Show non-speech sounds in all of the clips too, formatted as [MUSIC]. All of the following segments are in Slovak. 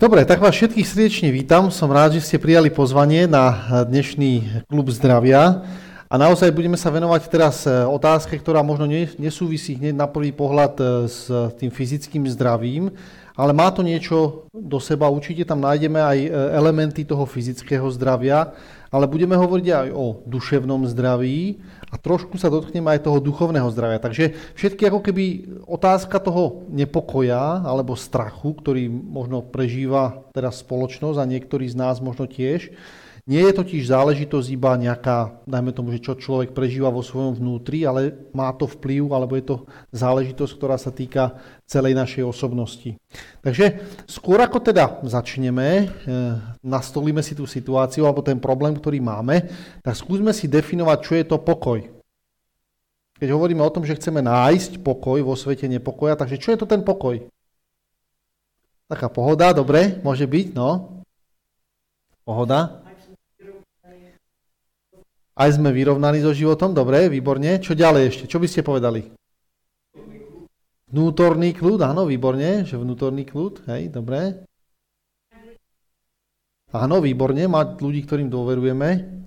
Dobre, tak vás všetkých srdečne vítam. Som rád, že ste prijali pozvanie na dnešný klub zdravia. A naozaj budeme sa venovať teraz e, otázke, ktorá možno nesúvisí hneď na prvý pohľad e, s tým fyzickým zdravím, ale má to niečo do seba. Určite tam nájdeme aj e, elementy toho fyzického zdravia, ale budeme hovoriť aj o duševnom zdraví a trošku sa dotkneme aj toho duchovného zdravia. Takže všetky ako keby otázka toho nepokoja alebo strachu, ktorý možno prežíva teraz spoločnosť a niektorí z nás možno tiež, nie je totiž záležitosť iba nejaká, dajme tomu, že čo človek prežíva vo svojom vnútri, ale má to vplyv, alebo je to záležitosť, ktorá sa týka celej našej osobnosti. Takže skôr ako teda začneme, e, nastolíme si tú situáciu alebo ten problém, ktorý máme, tak skúsme si definovať, čo je to pokoj. Keď hovoríme o tom, že chceme nájsť pokoj vo svete nepokoja, takže čo je to ten pokoj? Taká pohoda, dobre, môže byť, no. Pohoda. Aj sme vyrovnaní so životom, dobre, výborne. Čo ďalej ešte? Čo by ste povedali? Vnútorný kľud, áno, výborne, že vnútorný kľud, hej, dobre. Áno, výborne, mať ľudí, ktorým dôverujeme.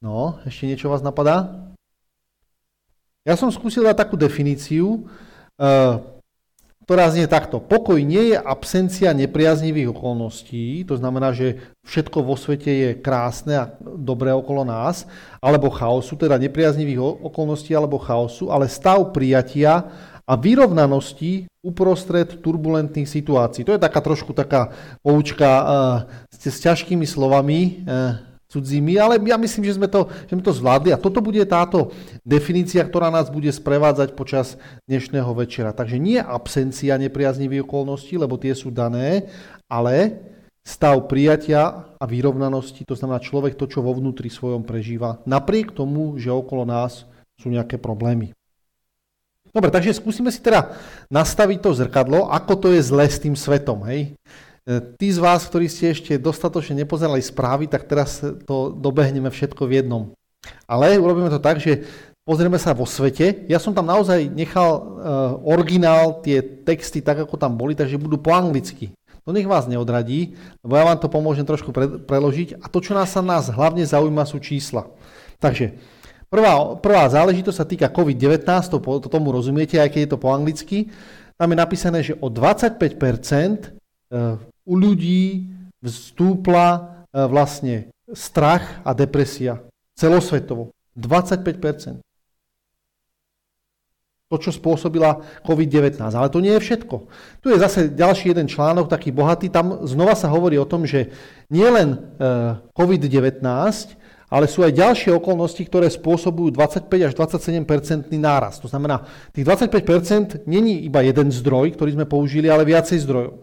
No, ešte niečo vás napadá? Ja som skúsil dať takú definíciu. Uh, ktorá znie takto. Pokoj nie je absencia nepriaznivých okolností, to znamená, že všetko vo svete je krásne a dobré okolo nás, alebo chaosu, teda nepriaznivých okolností alebo chaosu, ale stav prijatia a vyrovnanosti uprostred turbulentných situácií. To je taká trošku taká poučka uh, s, ťažkými slovami, uh, cudzími, ale ja myslím, že sme, to, že sme to zvládli a toto bude táto definícia, ktorá nás bude sprevádzať počas dnešného večera. Takže nie absencia nepriaznivých okolností, lebo tie sú dané, ale stav prijatia a vyrovnanosti, to znamená človek to, čo vo vnútri svojom prežíva, napriek tomu, že okolo nás sú nejaké problémy. Dobre, takže skúsime si teda nastaviť to zrkadlo, ako to je zle s tým svetom. Hej? E, tí z vás, ktorí ste ešte dostatočne nepozerali správy, tak teraz to dobehneme všetko v jednom. Ale urobíme to tak, že pozrieme sa vo svete. Ja som tam naozaj nechal uh, originál, tie texty tak, ako tam boli, takže budú po anglicky. To nech vás neodradí, lebo ja vám to pomôžem trošku pre, preložiť. A to, čo nás sa nás hlavne zaujíma, sú čísla. Takže prvá, prvá záležitosť sa týka COVID-19, to, to tomu rozumiete, aj keď je to po anglicky. Tam je napísané, že o 25 u ľudí vstúpla e, vlastne strach a depresia celosvetovo. 25%. To, čo spôsobila COVID-19. Ale to nie je všetko. Tu je zase ďalší jeden článok, taký bohatý. Tam znova sa hovorí o tom, že nielen e, COVID-19, ale sú aj ďalšie okolnosti, ktoré spôsobujú 25 až 27 percentný náraz. To znamená, tých 25% není iba jeden zdroj, ktorý sme použili, ale viacej zdrojov.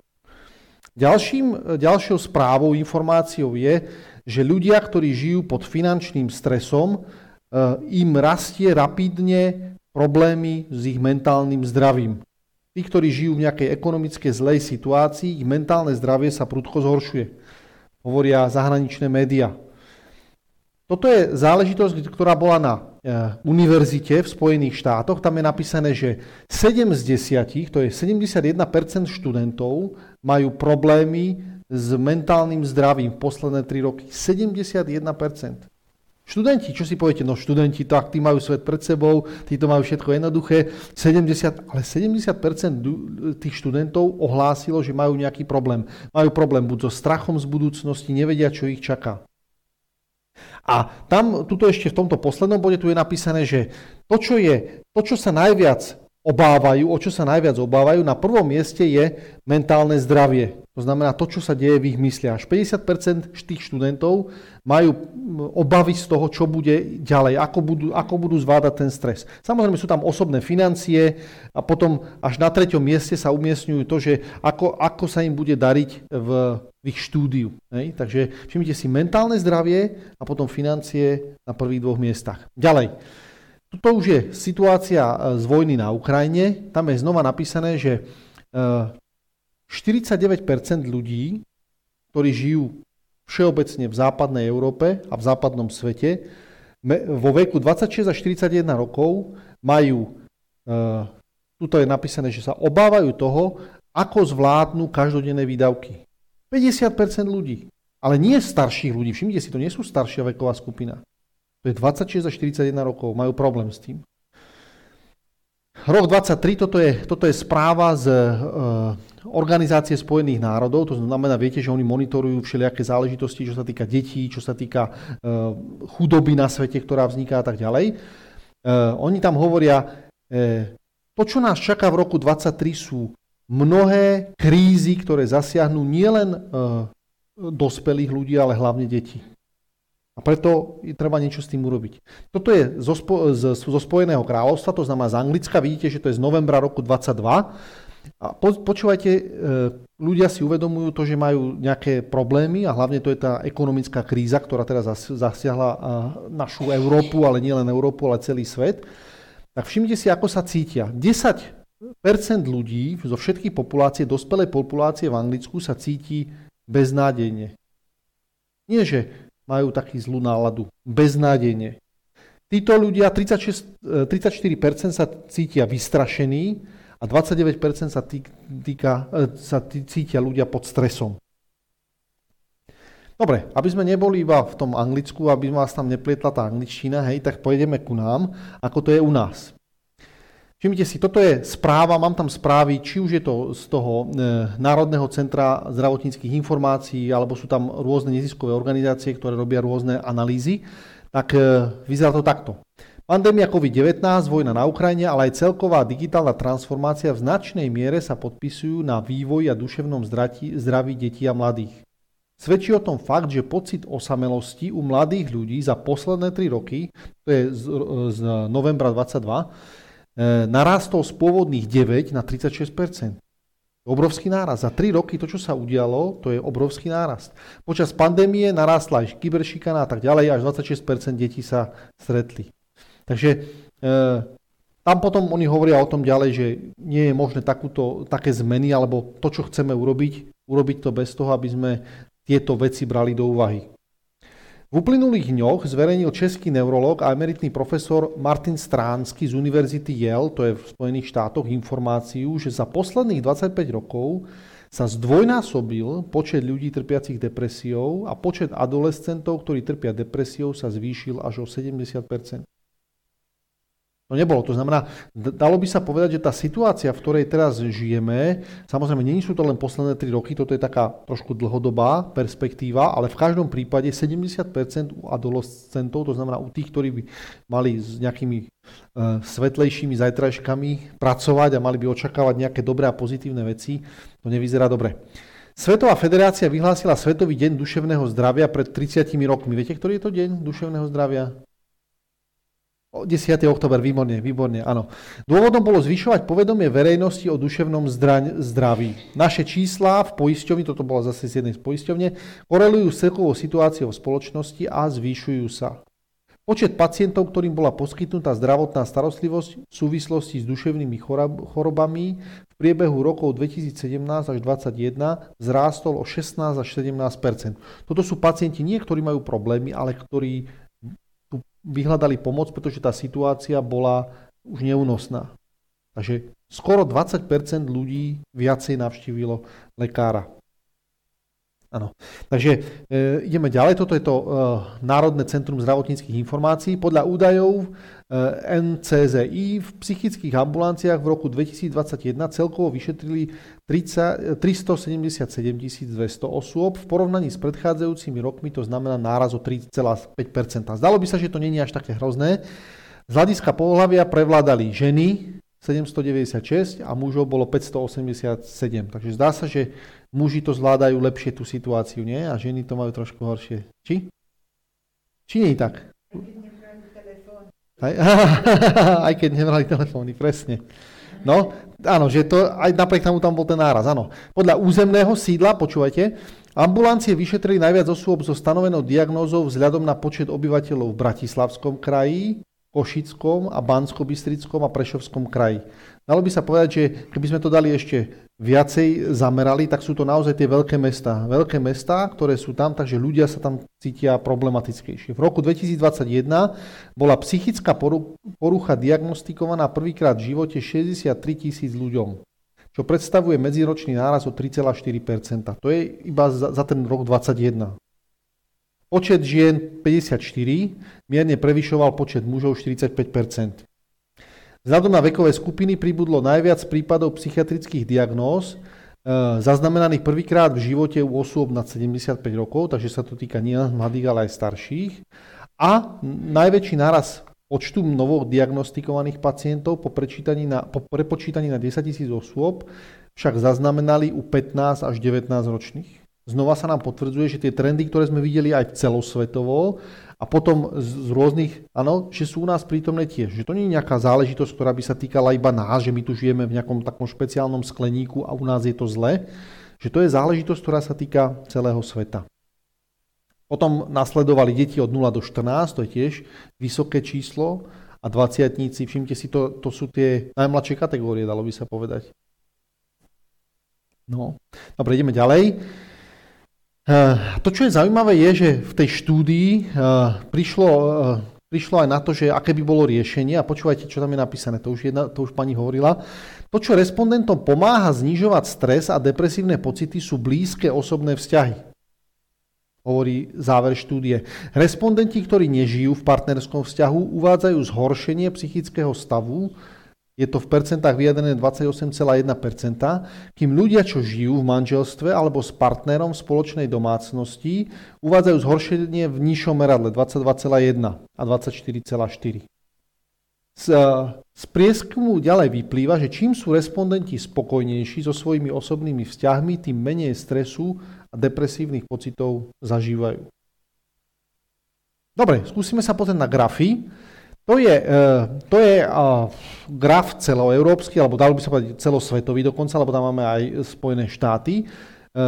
Ďalším, ďalšou správou, informáciou je, že ľudia, ktorí žijú pod finančným stresom, eh, im rastie rapidne problémy s ich mentálnym zdravím. Tí, ktorí žijú v nejakej ekonomickej zlej situácii, ich mentálne zdravie sa prudko zhoršuje. Hovoria zahraničné médiá. Toto je záležitosť, ktorá bola na eh, univerzite v Spojených štátoch. Tam je napísané, že 7 z 10, to je 71% študentov, majú problémy s mentálnym zdravím v posledné 3 roky. 71%. Študenti, čo si poviete, no študenti, tak tí majú svet pred sebou, tí to majú všetko jednoduché, 70, ale 70% tých študentov ohlásilo, že majú nejaký problém. Majú problém buď so strachom z budúcnosti, nevedia, čo ich čaká. A tam, tuto ešte v tomto poslednom bode, tu je napísané, že to, čo, je, to, čo sa najviac obávajú, o čo sa najviac obávajú, na prvom mieste je mentálne zdravie. To znamená to, čo sa deje v ich mysli. Až 50% tých študentov majú obavy z toho, čo bude ďalej, ako budú, ako budú zvládať ten stres. Samozrejme sú tam osobné financie a potom až na treťom mieste sa umiestňujú to, že ako, ako sa im bude dariť v, v ich štúdiu. Hej? Takže všimnite si mentálne zdravie a potom financie na prvých dvoch miestach. Ďalej. Toto už je situácia e, z vojny na Ukrajine. Tam je znova napísané, že 49% e, ľudí, ktorí žijú všeobecne v západnej Európe a v západnom svete, vo veku 26 až 41 rokov majú, e, tuto je napísané, že sa obávajú toho, ako zvládnu každodenné výdavky. 50% ľudí. Ale nie starších ľudí. Všimnite si, to nie sú staršia veková skupina. To je 26 a 41 rokov. Majú problém s tým. Rok 23, toto je, toto je správa z uh, Organizácie spojených národov, to znamená, viete, že oni monitorujú všelijaké záležitosti, čo sa týka detí, čo sa týka uh, chudoby na svete, ktorá vzniká a tak ďalej. Uh, oni tam hovoria, to, čo nás čaká v roku 23, sú mnohé krízy, ktoré zasiahnu nielen dospelých ľudí, ale hlavne detí. A preto je treba niečo s tým urobiť. Toto je zo, spo, z, zo Spojeného kráľovstva, to znamená z Anglicka, vidíte, že to je z novembra roku 22. A po, počúvajte, e, ľudia si uvedomujú to, že majú nejaké problémy a hlavne to je tá ekonomická kríza, ktorá teraz zasiahla našu Európu, ale nielen Európu, ale celý svet. Tak všimnite si, ako sa cítia. 10% ľudí zo všetkých populácie, dospelej populácie v Anglicku sa cíti beznádejne. Nie, že majú taký zlú náladu. Beznádejne. Títo ľudia, 36, 34% sa cítia vystrašení a 29% sa, týka, e, sa cítia ľudia pod stresom. Dobre, aby sme neboli iba v tom anglicku, aby vás tam neplietla tá angličtina, hej, tak pojedeme ku nám, ako to je u nás. Všimnite si, toto je správa, mám tam správy, či už je to z toho e, Národného centra zdravotníckých informácií, alebo sú tam rôzne neziskové organizácie, ktoré robia rôzne analýzy, tak e, vyzerá to takto. Pandémia COVID-19, vojna na Ukrajine, ale aj celková digitálna transformácia v značnej miere sa podpisujú na vývoji a duševnom zdraví detí a mladých. Svedčí o tom fakt, že pocit osamelosti u mladých ľudí za posledné 3 roky, to je z, z novembra 22, E, narastol z pôvodných 9 na 36% Obrovský nárast. Za 3 roky to, čo sa udialo, to je obrovský nárast. Počas pandémie narastla aj kyberšikana a tak ďalej, až 26% detí sa stretli. Takže e, tam potom oni hovoria o tom ďalej, že nie je možné takúto, také zmeny, alebo to, čo chceme urobiť, urobiť to bez toho, aby sme tieto veci brali do úvahy. V uplynulých dňoch zverejnil český neurolog a emeritný profesor Martin Stránsky z Univerzity Yale, to je v Spojených štátoch, informáciu, že za posledných 25 rokov sa zdvojnásobil počet ľudí trpiacich depresiou a počet adolescentov, ktorí trpia depresiou, sa zvýšil až o 70 to nebolo. To znamená, dalo by sa povedať, že tá situácia, v ktorej teraz žijeme, samozrejme, nie sú to len posledné 3 roky, toto je taká trošku dlhodobá perspektíva, ale v každom prípade 70% u adolescentov, to znamená u tých, ktorí by mali s nejakými uh, svetlejšími zajtrajškami pracovať a mali by očakávať nejaké dobré a pozitívne veci, to nevyzerá dobre. Svetová federácia vyhlásila Svetový deň duševného zdravia pred 30 rokmi. Viete, ktorý je to deň duševného zdravia? 10. oktober, výborne, výborne, áno. Dôvodom bolo zvyšovať povedomie verejnosti o duševnom zdraví. Naše čísla v poisťovni, toto bola zase z jednej z poisťovne, korelujú s celkovou situáciou v spoločnosti a zvyšujú sa. Počet pacientov, ktorým bola poskytnutá zdravotná starostlivosť v súvislosti s duševnými chorobami v priebehu rokov 2017 až 2021 zrástol o 16 až 17 Toto sú pacienti nie, ktorí majú problémy, ale ktorí vyhľadali pomoc, pretože tá situácia bola už neúnosná. Takže skoro 20% ľudí viacej navštívilo lekára. Áno. Takže e, ideme ďalej. Toto je to e, Národné centrum zdravotníckých informácií. Podľa údajov NCZI v psychických ambulanciách v roku 2021 celkovo vyšetrili 30, 377 200 osôb. V porovnaní s predchádzajúcimi rokmi to znamená náraz o 3,5% Zdalo by sa, že to je až také hrozné. Z hľadiska pohľavia prevládali ženy 796 a mužov bolo 587. Takže zdá sa, že muži to zvládajú lepšie tú situáciu, nie? A ženy to majú trošku horšie. Či? Či nie je tak? Aj, [LAUGHS] aj keď nebrali telefóny, presne. No, áno, že to, aj napriek tomu tam bol ten náraz, áno. Podľa územného sídla, počúvajte, ambulancie vyšetrili najviac osôb so stanovenou diagnózou vzhľadom na počet obyvateľov v Bratislavskom kraji, Košickom a Bansko-Bystrickom a Prešovskom kraji. Dalo by sa povedať, že keby sme to dali ešte viacej zamerali, tak sú to naozaj tie veľké mesta. Veľké mesta, ktoré sú tam, takže ľudia sa tam cítia problematickejšie. V roku 2021 bola psychická porucha diagnostikovaná prvýkrát v živote 63 tisíc ľuďom, čo predstavuje medziročný náraz o 3,4% To je iba za, ten rok 2021. Počet žien 54 mierne prevyšoval počet mužov 45 Vzhľadom na vekové skupiny pribudlo najviac prípadov psychiatrických diagnóz, e, zaznamenaných prvýkrát v živote u osôb nad 75 rokov, takže sa to týka nielen mladých, ale aj starších. A najväčší náraz počtu novo diagnostikovaných pacientov po, na, po prepočítaní na 10 tisíc osôb však zaznamenali u 15 až 19 ročných. Znova sa nám potvrdzuje, že tie trendy, ktoré sme videli aj celosvetovo a potom z, z rôznych, áno, že sú u nás prítomné tiež. Že to nie je nejaká záležitosť, ktorá by sa týkala iba nás, že my tu žijeme v nejakom takom špeciálnom skleníku a u nás je to zle. Že to je záležitosť, ktorá sa týka celého sveta. Potom nasledovali deti od 0 do 14, to je tiež vysoké číslo. A 20 všimte si, to, to sú tie najmladšie kategórie, dalo by sa povedať. No, dobre, ideme ďalej. Eh, to, čo je zaujímavé, je, že v tej štúdii eh, prišlo, eh, prišlo aj na to, že aké by bolo riešenie, a počúvajte, čo tam je napísané, to už, jedna, to už pani hovorila, to, čo respondentom pomáha znižovať stres a depresívne pocity, sú blízke osobné vzťahy hovorí záver štúdie. Respondenti, ktorí nežijú v partnerskom vzťahu, uvádzajú zhoršenie psychického stavu, je to v percentách vyjadrené 28,1%, kým ľudia, čo žijú v manželstve alebo s partnerom v spoločnej domácnosti, uvádzajú zhoršenie v nižšom meradle 22,1 a 24,4. Z, z prieskumu ďalej vyplýva, že čím sú respondenti spokojnejší so svojimi osobnými vzťahmi, tým menej stresu a depresívnych pocitov zažívajú. Dobre, skúsime sa pozrieť na grafy. To je, e, to je graf celoeurópsky, alebo dalo by sa povedať celosvetový dokonca, lebo tam máme aj Spojené štáty. E,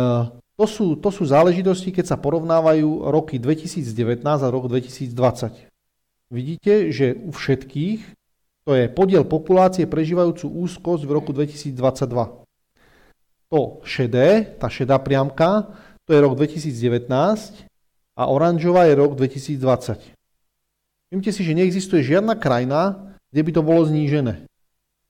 to sú, to sú záležitosti, keď sa porovnávajú roky 2019 a rok 2020. Vidíte, že u všetkých to je podiel populácie prežívajúcu úzkosť v roku 2022 to šedé, tá šedá priamka, to je rok 2019 a oranžová je rok 2020. Vymte si, že neexistuje žiadna krajina, kde by to bolo znížené.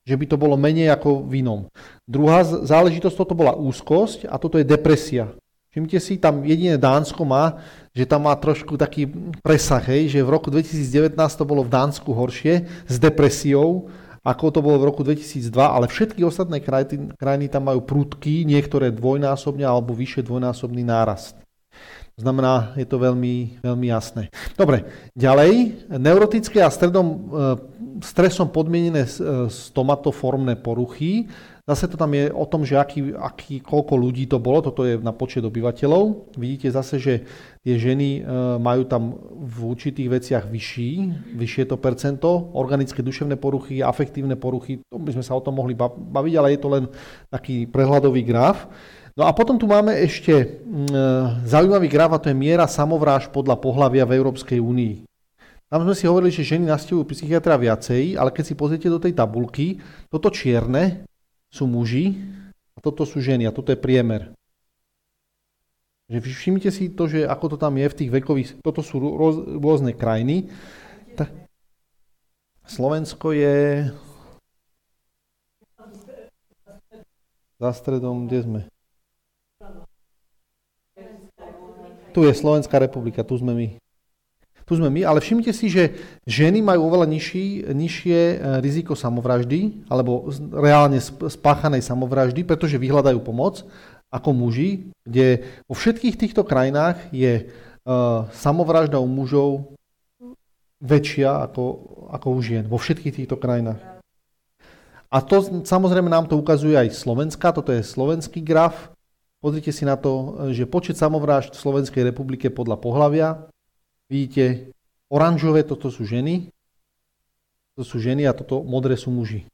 Že by to bolo menej ako v inom. Druhá záležitosť, toto bola úzkosť a toto je depresia. Všimte si, tam jediné Dánsko má, že tam má trošku taký presah, hej, že v roku 2019 to bolo v Dánsku horšie s depresiou ako to bolo v roku 2002, ale všetky ostatné krajiny, krajiny tam majú prudký, niektoré dvojnásobne alebo vyššie dvojnásobný nárast. Znamená, je to veľmi, veľmi jasné. Dobre, ďalej. Neurotické a stredom, e, stresom podmienené e, stomatoformné poruchy Zase to tam je o tom, že aký, aký, koľko ľudí to bolo, toto je na počet obyvateľov. Vidíte zase, že tie ženy e, majú tam v určitých veciach vyšší, vyššie to percento, organické duševné poruchy, afektívne poruchy, to by sme sa o tom mohli baviť, ale je to len taký prehľadový graf. No a potom tu máme ešte e, zaujímavý graf a to je miera samovráž podľa pohľavia v Európskej únii. Tam sme si hovorili, že ženy nastihujú psychiatra viacej, ale keď si pozriete do tej tabulky, toto čierne sú muži a toto sú ženy a toto je priemer. Všimnite si to, že ako to tam je v tých vekových, toto sú rôzne krajiny. Slovensko je za stredom, kde sme? Tu je Slovenská republika, tu sme my tu sme my, ale všimnite si, že ženy majú oveľa nižší, nižšie e, riziko samovraždy, alebo reálne spáchanej samovraždy, pretože vyhľadajú pomoc ako muži, kde vo všetkých týchto krajinách je uh, samovražda u mužov väčšia ako, ako u žien. Vo všetkých týchto krajinách. A to samozrejme nám to ukazuje aj Slovenska, toto je slovenský graf. Pozrite si na to, že počet samovrážd v Slovenskej republike podľa pohľavia Vidíte, oranžové toto sú ženy, to sú ženy a toto modré sú muži.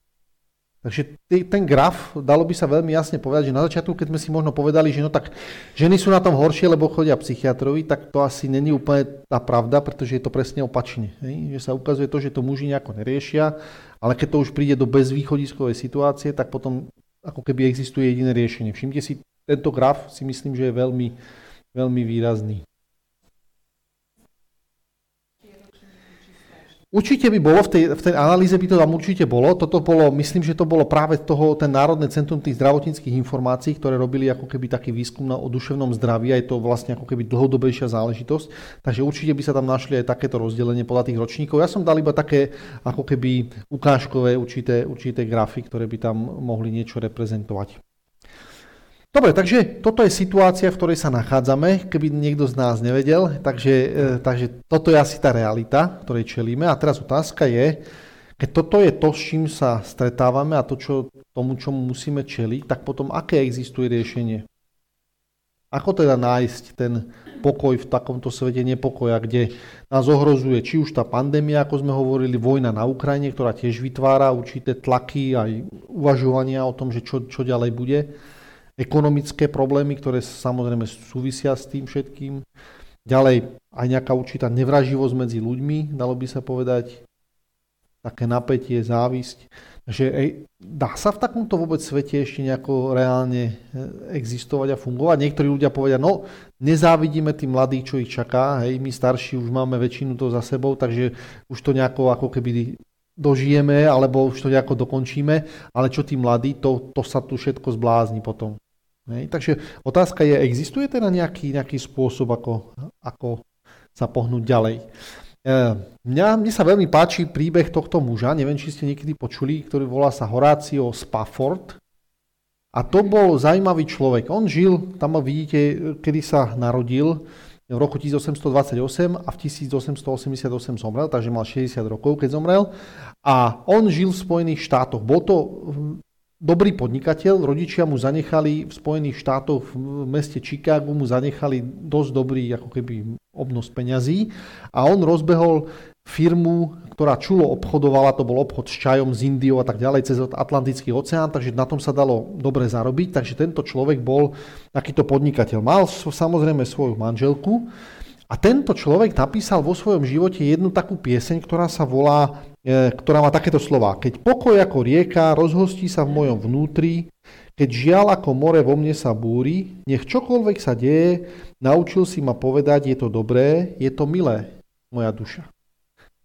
Takže ten graf, dalo by sa veľmi jasne povedať, že na začiatku, keď sme si možno povedali, že no tak ženy sú na tom horšie, lebo chodia psychiatrovi, tak to asi není úplne tá pravda, pretože je to presne opačne. Hej? Že sa ukazuje to, že to muži nejako neriešia, ale keď to už príde do bezvýchodiskovej situácie, tak potom ako keby existuje jediné riešenie. Všimte si, tento graf si myslím, že je veľmi, veľmi výrazný. Určite by bolo, v tej, v tej analýze by to tam určite bolo. Toto bolo, myslím, že to bolo práve toho, ten Národné centrum tých zdravotníckých informácií, ktoré robili ako keby taký výskum na, o duševnom zdraví a je to vlastne ako keby dlhodobejšia záležitosť. Takže určite by sa tam našli aj takéto rozdelenie podľa tých ročníkov. Ja som dal iba také ako keby ukážkové určité, určité grafy, ktoré by tam mohli niečo reprezentovať. Dobre, takže toto je situácia, v ktorej sa nachádzame, keby niekto z nás nevedel. Takže, e, takže toto je asi tá realita, ktorej čelíme. A teraz otázka je, keď toto je to, s čím sa stretávame a to, čo, tomu, čomu musíme čeliť, tak potom aké existuje riešenie? Ako teda nájsť ten pokoj v takomto svete nepokoja, kde nás ohrozuje či už tá pandémia, ako sme hovorili, vojna na Ukrajine, ktorá tiež vytvára určité tlaky aj uvažovania o tom, že čo, čo ďalej bude, ekonomické problémy, ktoré samozrejme súvisia s tým všetkým. Ďalej aj nejaká určitá nevraživosť medzi ľuďmi, dalo by sa povedať, také napätie, závisť. Takže ej, dá sa v takomto vôbec svete ešte nejako reálne e, existovať a fungovať? Niektorí ľudia povedia, no nezávidíme tým mladých, čo ich čaká, hej, my starší už máme väčšinu toho za sebou, takže už to nejako ako keby dožijeme, alebo už to nejako dokončíme, ale čo tí mladí, to, to sa tu všetko zblázni potom. Hej. Takže otázka je, existuje teda nejaký, nejaký spôsob, ako, ako sa pohnúť ďalej. E, mňa, mne sa veľmi páči príbeh tohto muža, neviem, či ste niekedy počuli, ktorý volá sa Horácio Spafford. A to bol zaujímavý človek. On žil, tam vidíte, kedy sa narodil, v roku 1828 a v 1888 zomrel, takže mal 60 rokov, keď zomrel. A on žil v Spojených štátoch. Bol to dobrý podnikateľ, rodičia mu zanechali v Spojených štátoch v meste Chicago mu zanechali dosť dobrý ako keby obnos peňazí a on rozbehol firmu, ktorá čulo obchodovala, to bol obchod s čajom z Indiou a tak ďalej cez Atlantický oceán, takže na tom sa dalo dobre zarobiť, takže tento človek bol takýto podnikateľ. Mal samozrejme svoju manželku a tento človek napísal vo svojom živote jednu takú pieseň, ktorá sa volá E, ktorá má takéto slova. Keď pokoj ako rieka rozhostí sa v mojom vnútri, keď žiaľ ako more vo mne sa búri, nech čokoľvek sa deje, naučil si ma povedať, je to dobré, je to milé, moja duša.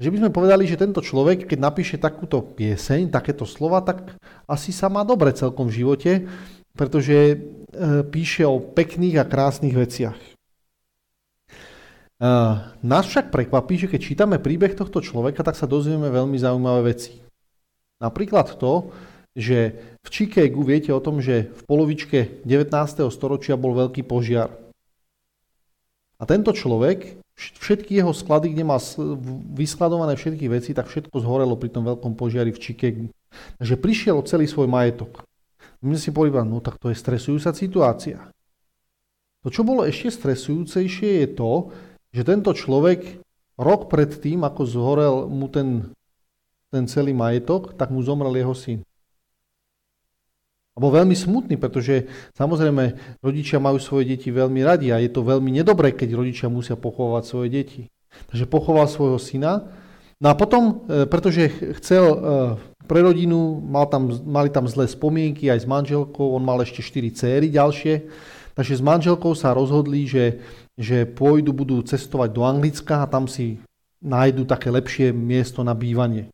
Že by sme povedali, že tento človek, keď napíše takúto pieseň, takéto slova, tak asi sa má dobre celkom v živote, pretože e, píše o pekných a krásnych veciach. Nás však prekvapí, že keď čítame príbeh tohto človeka, tak sa dozvieme veľmi zaujímavé veci. Napríklad to, že v Chicagu viete o tom, že v polovičke 19. storočia bol veľký požiar. A tento človek, všetky jeho sklady, kde má vyskladované všetky veci, tak všetko zhorelo pri tom veľkom požiari v Chicagu. Takže prišiel o celý svoj majetok. My si povedali, no tak to je stresujúca situácia. To, čo bolo ešte stresujúcejšie, je to, že tento človek rok pred tým, ako zhorel mu ten, ten celý majetok, tak mu zomrel jeho syn. A bol veľmi smutný, pretože samozrejme rodičia majú svoje deti veľmi radi a je to veľmi nedobré, keď rodičia musia pochovať svoje deti. Takže pochoval svojho syna. No a potom, e, pretože chcel e, pre rodinu, mal tam, mali tam zlé spomienky aj s manželkou, on mal ešte 4 céry ďalšie, takže s manželkou sa rozhodli, že že pôjdu, budú cestovať do Anglicka a tam si nájdu také lepšie miesto na bývanie.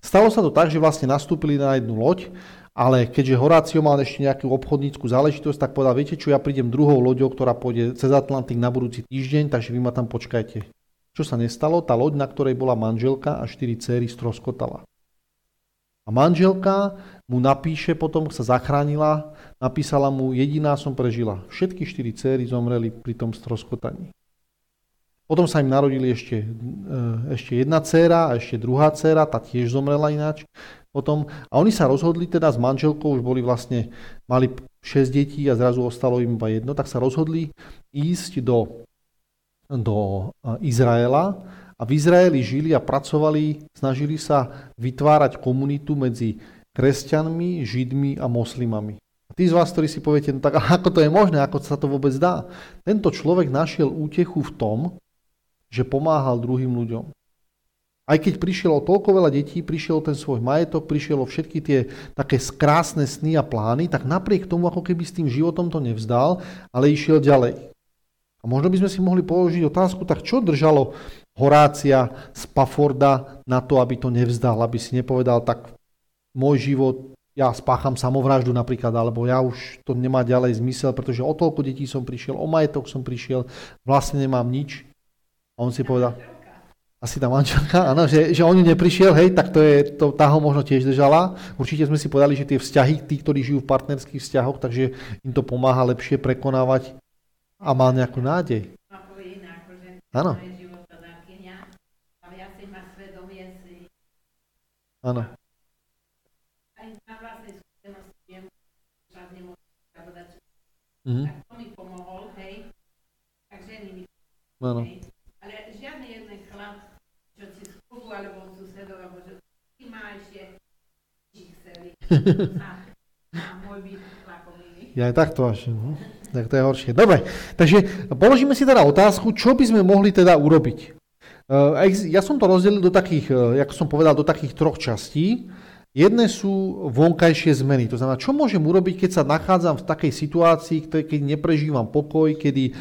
Stalo sa to tak, že vlastne nastúpili na jednu loď, ale keďže Horácio mal ešte nejakú obchodníckú záležitosť, tak povedal, viete čo, ja prídem druhou loďou, ktorá pôjde cez Atlantik na budúci týždeň, takže vy ma tam počkajte. Čo sa nestalo? Tá loď, na ktorej bola manželka a štyri céry, stroskotala. A manželka mu napíše, potom sa zachránila, napísala mu, jediná som prežila. Všetky štyri céry zomreli pri tom stroskotaní. Potom sa im narodili ešte, e, ešte jedna dcéra a ešte druhá dcéra, tá tiež zomrela ináč. Potom, a oni sa rozhodli teda s manželkou, už boli vlastne, mali 6 detí a zrazu ostalo im iba jedno, tak sa rozhodli ísť do, do e, Izraela a v Izraeli žili a pracovali, snažili sa vytvárať komunitu medzi kresťanmi, židmi a moslimami. A tí z vás, ktorí si poviete, no tak [LAUGHS] ako to je možné, ako sa to vôbec dá? Tento človek našiel útechu v tom, že pomáhal druhým ľuďom. Aj keď prišiel o toľko veľa detí, prišiel o ten svoj majetok, prišiel o všetky tie také krásne sny a plány, tak napriek tomu, ako keby s tým životom to nevzdal, ale išiel ďalej. A možno by sme si mohli položiť otázku, tak čo držalo Horácia z Paforda na to, aby to nevzdal, aby si nepovedal, tak môj život, ja spácham samovraždu napríklad, alebo ja už to nemá ďalej zmysel, pretože o toľko detí som prišiel, o majetok som prišiel, vlastne nemám nič. A on si povedal, asi tá manželka, áno, že, že on neprišiel, hej, tak to je, to, tá ho možno tiež držala. Určite sme si povedali, že tie vzťahy, tí, ktorí žijú v partnerských vzťahoch, takže im to pomáha lepšie prekonávať a má nejakú nádej. Áno. Áno. Mhm. to mi pomohol, hej, tak ženy mi Áno. Ale žiadny jeden chlap čo si z klubu alebo od susedov, alebo že ty máš chceli. A, môj byt Ja aj takto až. No. Tak to je horšie. Dobre, takže položíme si teda otázku, čo by sme mohli teda urobiť. Ja som to rozdelil do takých, ako som povedal, do takých troch častí. Jedné sú vonkajšie zmeny. To znamená, čo môžem urobiť, keď sa nachádzam v takej situácii, keď neprežívam pokoj, kedy e,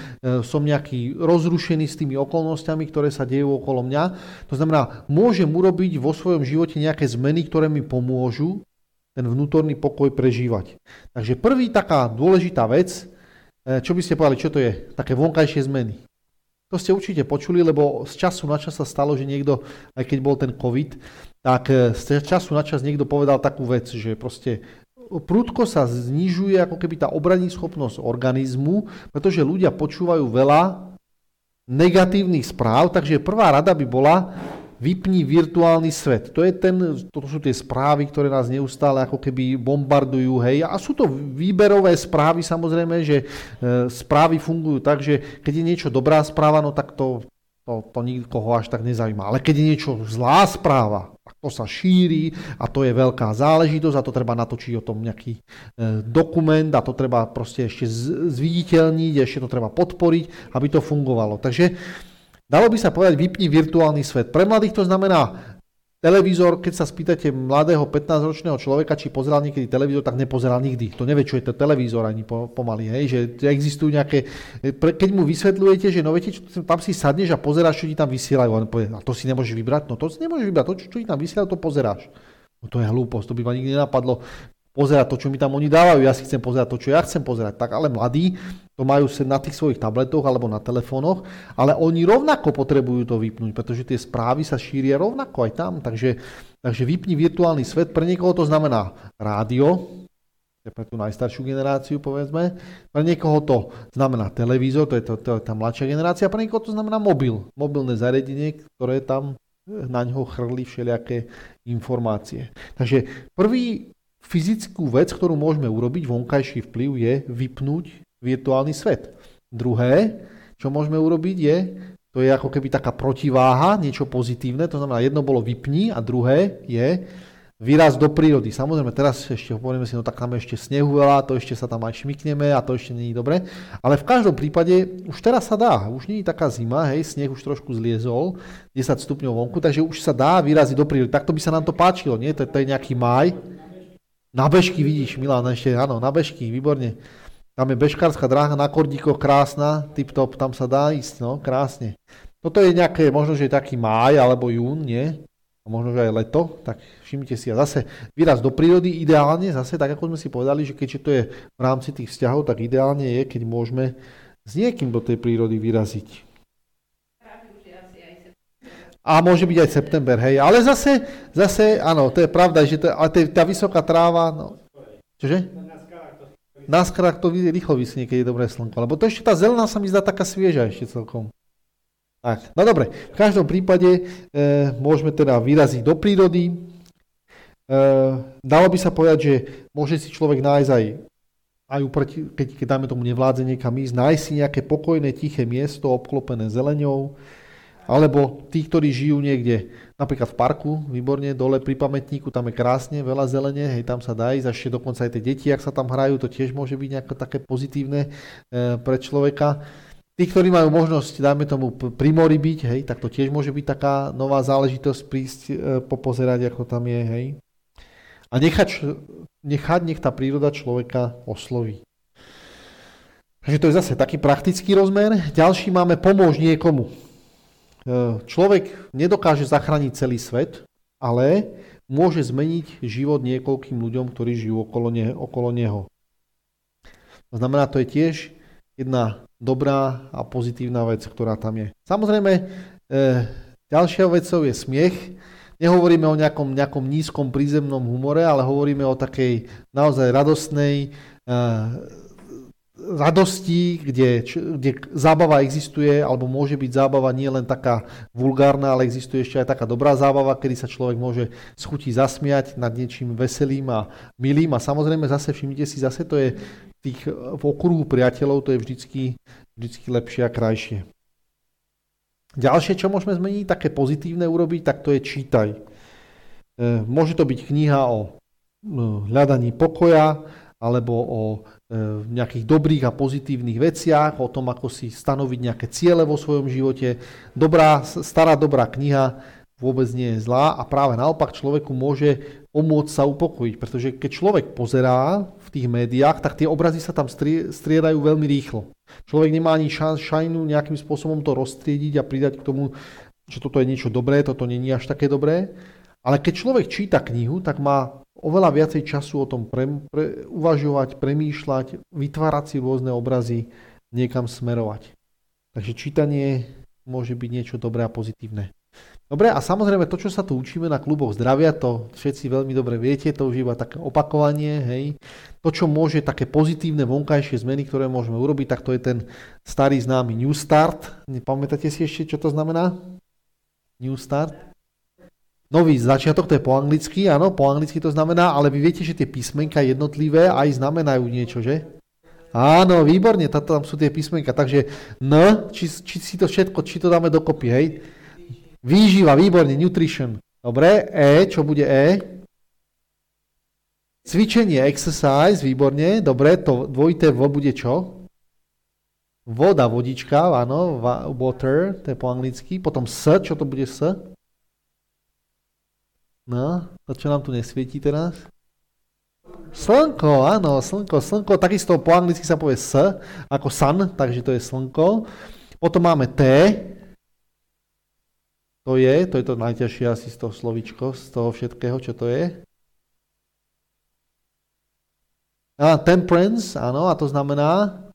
som nejaký rozrušený s tými okolnostiami, ktoré sa dejú okolo mňa. To znamená, môžem urobiť vo svojom živote nejaké zmeny, ktoré mi pomôžu ten vnútorný pokoj prežívať. Takže prvý taká dôležitá vec, e, čo by ste povedali, čo to je? Také vonkajšie zmeny. To ste určite počuli, lebo z času na čas sa stalo, že niekto, aj keď bol ten COVID, tak e, z času na čas niekto povedal takú vec, že proste prudko sa znižuje ako keby tá obradní schopnosť organizmu, pretože ľudia počúvajú veľa negatívnych správ, takže prvá rada by bola vypni virtuálny svet. To, je ten, to sú tie správy, ktoré nás neustále ako keby bombardujú. Hej. A sú to výberové správy samozrejme, že e, správy fungujú tak, že keď je niečo dobrá správa, no tak to, to, to nikoho až tak nezaujíma. Ale keď je niečo zlá správa, to sa šíri a to je veľká záležitosť a to treba natočiť o tom nejaký e, dokument a to treba proste ešte zviditeľniť, ešte to treba podporiť, aby to fungovalo. Takže dalo by sa povedať, vypni virtuálny svet. Pre mladých to znamená Televízor, keď sa spýtate mladého 15-ročného človeka, či pozeral niekedy televízor, tak nepozeral nikdy. To nevie, čo je to televízor ani pomaly. Hej? Že existujú nejaké... Keď mu vysvetľujete, že no viete, čo, tam si sadneš a pozeráš, čo ti tam vysielajú. On povie, a to si nemôžeš vybrať? No to si nemôžeš vybrať. To, čo, čo ti tam vysielajú, to pozeráš. No to je hlúposť, to by ma nikdy nenapadlo pozerať to, čo mi tam oni dávajú, ja si chcem pozerať to, čo ja chcem pozerať. Tak ale mladí to majú na tých svojich tabletoch alebo na telefónoch, ale oni rovnako potrebujú to vypnúť, pretože tie správy sa šíria rovnako aj tam. Takže, takže vypni virtuálny svet, pre niekoho to znamená rádio, pre tú najstaršiu generáciu, povedzme. Pre niekoho to znamená televízor, to je, to, to je tá mladšia generácia, pre niekoho to znamená mobil, mobilné zariadenie, ktoré tam na ňo chrli všelijaké informácie. Takže prvý fyzickú vec, ktorú môžeme urobiť, vonkajší vplyv, je vypnúť virtuálny svet. Druhé, čo môžeme urobiť, je, to je ako keby taká protiváha, niečo pozitívne, to znamená, jedno bolo vypni a druhé je výraz do prírody. Samozrejme, teraz ešte hovoríme si, no tak tam ešte snehu veľa, to ešte sa tam aj šmikneme a to ešte není dobre. Ale v každom prípade už teraz sa dá. Už je taká zima, hej, sneh už trošku zliezol, 10 stupňov vonku, takže už sa dá vyraziť do prírody. Takto by sa nám to páčilo, nie? To, to je nejaký maj, na bežky vidíš, Milan, ešte, áno, na bežky, výborne. Tam je bežkárska dráha na kordíkoch, krásna, tip-top, tam sa dá ísť, no, krásne. Toto je nejaké, možno, že je taký máj alebo jún, nie? A možno, že aj leto, tak všimnite si. A zase výraz do prírody ideálne, zase tak ako sme si povedali, že keďže to je v rámci tých vzťahov, tak ideálne je, keď môžeme s niekým do tej prírody vyraziť. A môže byť aj september, hej. Ale zase, zase, áno, to je pravda, že to, ale tá vysoká tráva, no. Čože? Na skrách to rýchlo vysnie, keď je dobré slnko. Lebo to ešte tá zelená sa mi zdá taká svieža ešte celkom. Tak, no dobre, v každom prípade e, môžeme teda vyraziť do prírody. E, dalo by sa povedať, že môže si človek nájsť aj, aj uproti, keď, keď dáme tomu nevládze niekam ísť, nájsť si nejaké pokojné, tiché miesto obklopené zeleňou, alebo tí, ktorí žijú niekde, napríklad v parku, výborne, dole pri pamätníku, tam je krásne, veľa zelene, hej, tam sa dá ísť, ešte dokonca aj tie deti, ak sa tam hrajú, to tiež môže byť nejako také pozitívne e, pre človeka. Tí, ktorí majú možnosť, dajme tomu, pri mori byť, hej, tak to tiež môže byť taká nová záležitosť prísť e, popozerať, ako tam je, hej. A nechať, nechať, nech tá príroda človeka osloví. Takže to je zase taký praktický rozmer. Ďalší máme pomôž niekomu. E, človek nedokáže zachrániť celý svet, ale môže zmeniť život niekoľkým ľuďom, ktorí žijú okolo, ne, okolo neho. To znamená, to je tiež jedna dobrá a pozitívna vec, ktorá tam je. Samozrejme, e, ďalšia vecou je smiech. Nehovoríme o nejakom, nejakom nízkom prízemnom humore, ale hovoríme o takej naozaj radostnej, e, radosti, kde, kde zábava existuje, alebo môže byť zábava nie len taká vulgárna, ale existuje ešte aj taká dobrá zábava, kedy sa človek môže schutí zasmiať nad niečím veselým a milým. A samozrejme zase všimnite si, zase to je tých, v okruhu priateľov, to je vždycky, vždycky lepšie a krajšie. Ďalšie, čo môžeme zmeniť, také pozitívne urobiť, tak to je čítaj. E, môže to byť kniha o hľadaní pokoja, alebo o E, nejakých dobrých a pozitívnych veciach, o tom, ako si stanoviť nejaké ciele vo svojom živote. Dobrá, stará dobrá kniha vôbec nie je zlá a práve naopak človeku môže pomôcť sa upokojiť, pretože keď človek pozerá v tých médiách, tak tie obrazy sa tam striedajú veľmi rýchlo. Človek nemá ani šajnu nejakým spôsobom to rozstriediť a pridať k tomu, že toto je niečo dobré, toto je až také dobré. Ale keď človek číta knihu, tak má oveľa viacej času o tom pre, pre, uvažovať, premýšľať, vytvárať si rôzne obrazy, niekam smerovať. Takže čítanie môže byť niečo dobré a pozitívne. Dobre, a samozrejme to, čo sa tu učíme na kluboch zdravia, to všetci veľmi dobre viete, to už iba také opakovanie, hej. To, čo môže také pozitívne vonkajšie zmeny, ktoré môžeme urobiť, tak to je ten starý známy New Start. Pamätáte si ešte, čo to znamená? New Start? Nový začiatok, to je po anglicky, áno, po anglicky to znamená, ale vy viete, že tie písmenka jednotlivé aj znamenajú niečo, že? Áno, výborne, tato tam sú tie písmenka, takže N, či, či si to všetko, či to dáme dokopy, hej? Výživa, výborne, nutrition. Dobre, E, čo bude E? Cvičenie, exercise, výborne, dobre, to dvojité V bude čo? Voda, vodička, áno, water, to je po anglicky. Potom S, čo to bude S? No, to čo nám tu nesvietí teraz? Slnko, áno, slnko, slnko, takisto po anglicky sa povie S, ako sun, takže to je slnko. Potom máme T, to je, to je to najťažšie asi z toho slovičko, z toho všetkého, čo to je. A temperance, áno, a to znamená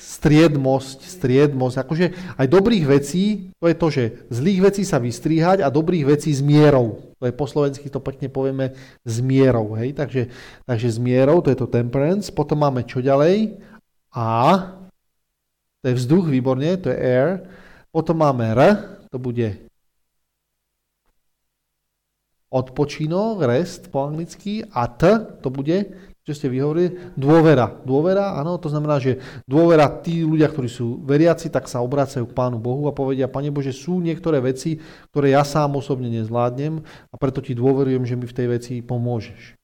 striedmosť, striedmosť. Akože aj dobrých vecí, to je to, že zlých vecí sa vystríhať a dobrých vecí s mierou. To je po slovensky, to pekne povieme s mierou. Hej? Takže, takže s mierou, to je to temperance. Potom máme čo ďalej? A, to je vzduch, výborne, to je air. Potom máme R, to bude odpočinok, rest po anglicky. A T, to bude čo ste vyhovorili, dôvera. Dôvera, áno, to znamená, že dôvera tí ľudia, ktorí sú veriaci, tak sa obracajú k Pánu Bohu a povedia, Pane Bože, sú niektoré veci, ktoré ja sám osobne nezvládnem a preto ti dôverujem, že mi v tej veci pomôžeš.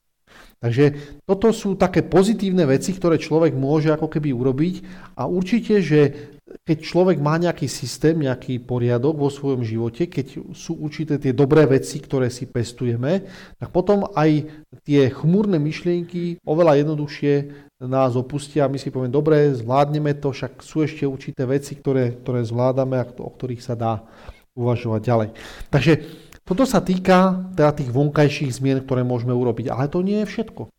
Takže toto sú také pozitívne veci, ktoré človek môže ako keby urobiť a určite, že keď človek má nejaký systém, nejaký poriadok vo svojom živote, keď sú určité tie dobré veci, ktoré si pestujeme, tak potom aj tie chmúrne myšlienky oveľa jednoduchšie nás opustia a my si povieme, dobre, zvládneme to, však sú ešte určité veci, ktoré, ktoré zvládame a o ktorých sa dá uvažovať ďalej. Takže toto sa týka teda tých vonkajších zmien, ktoré môžeme urobiť, ale to nie je všetko.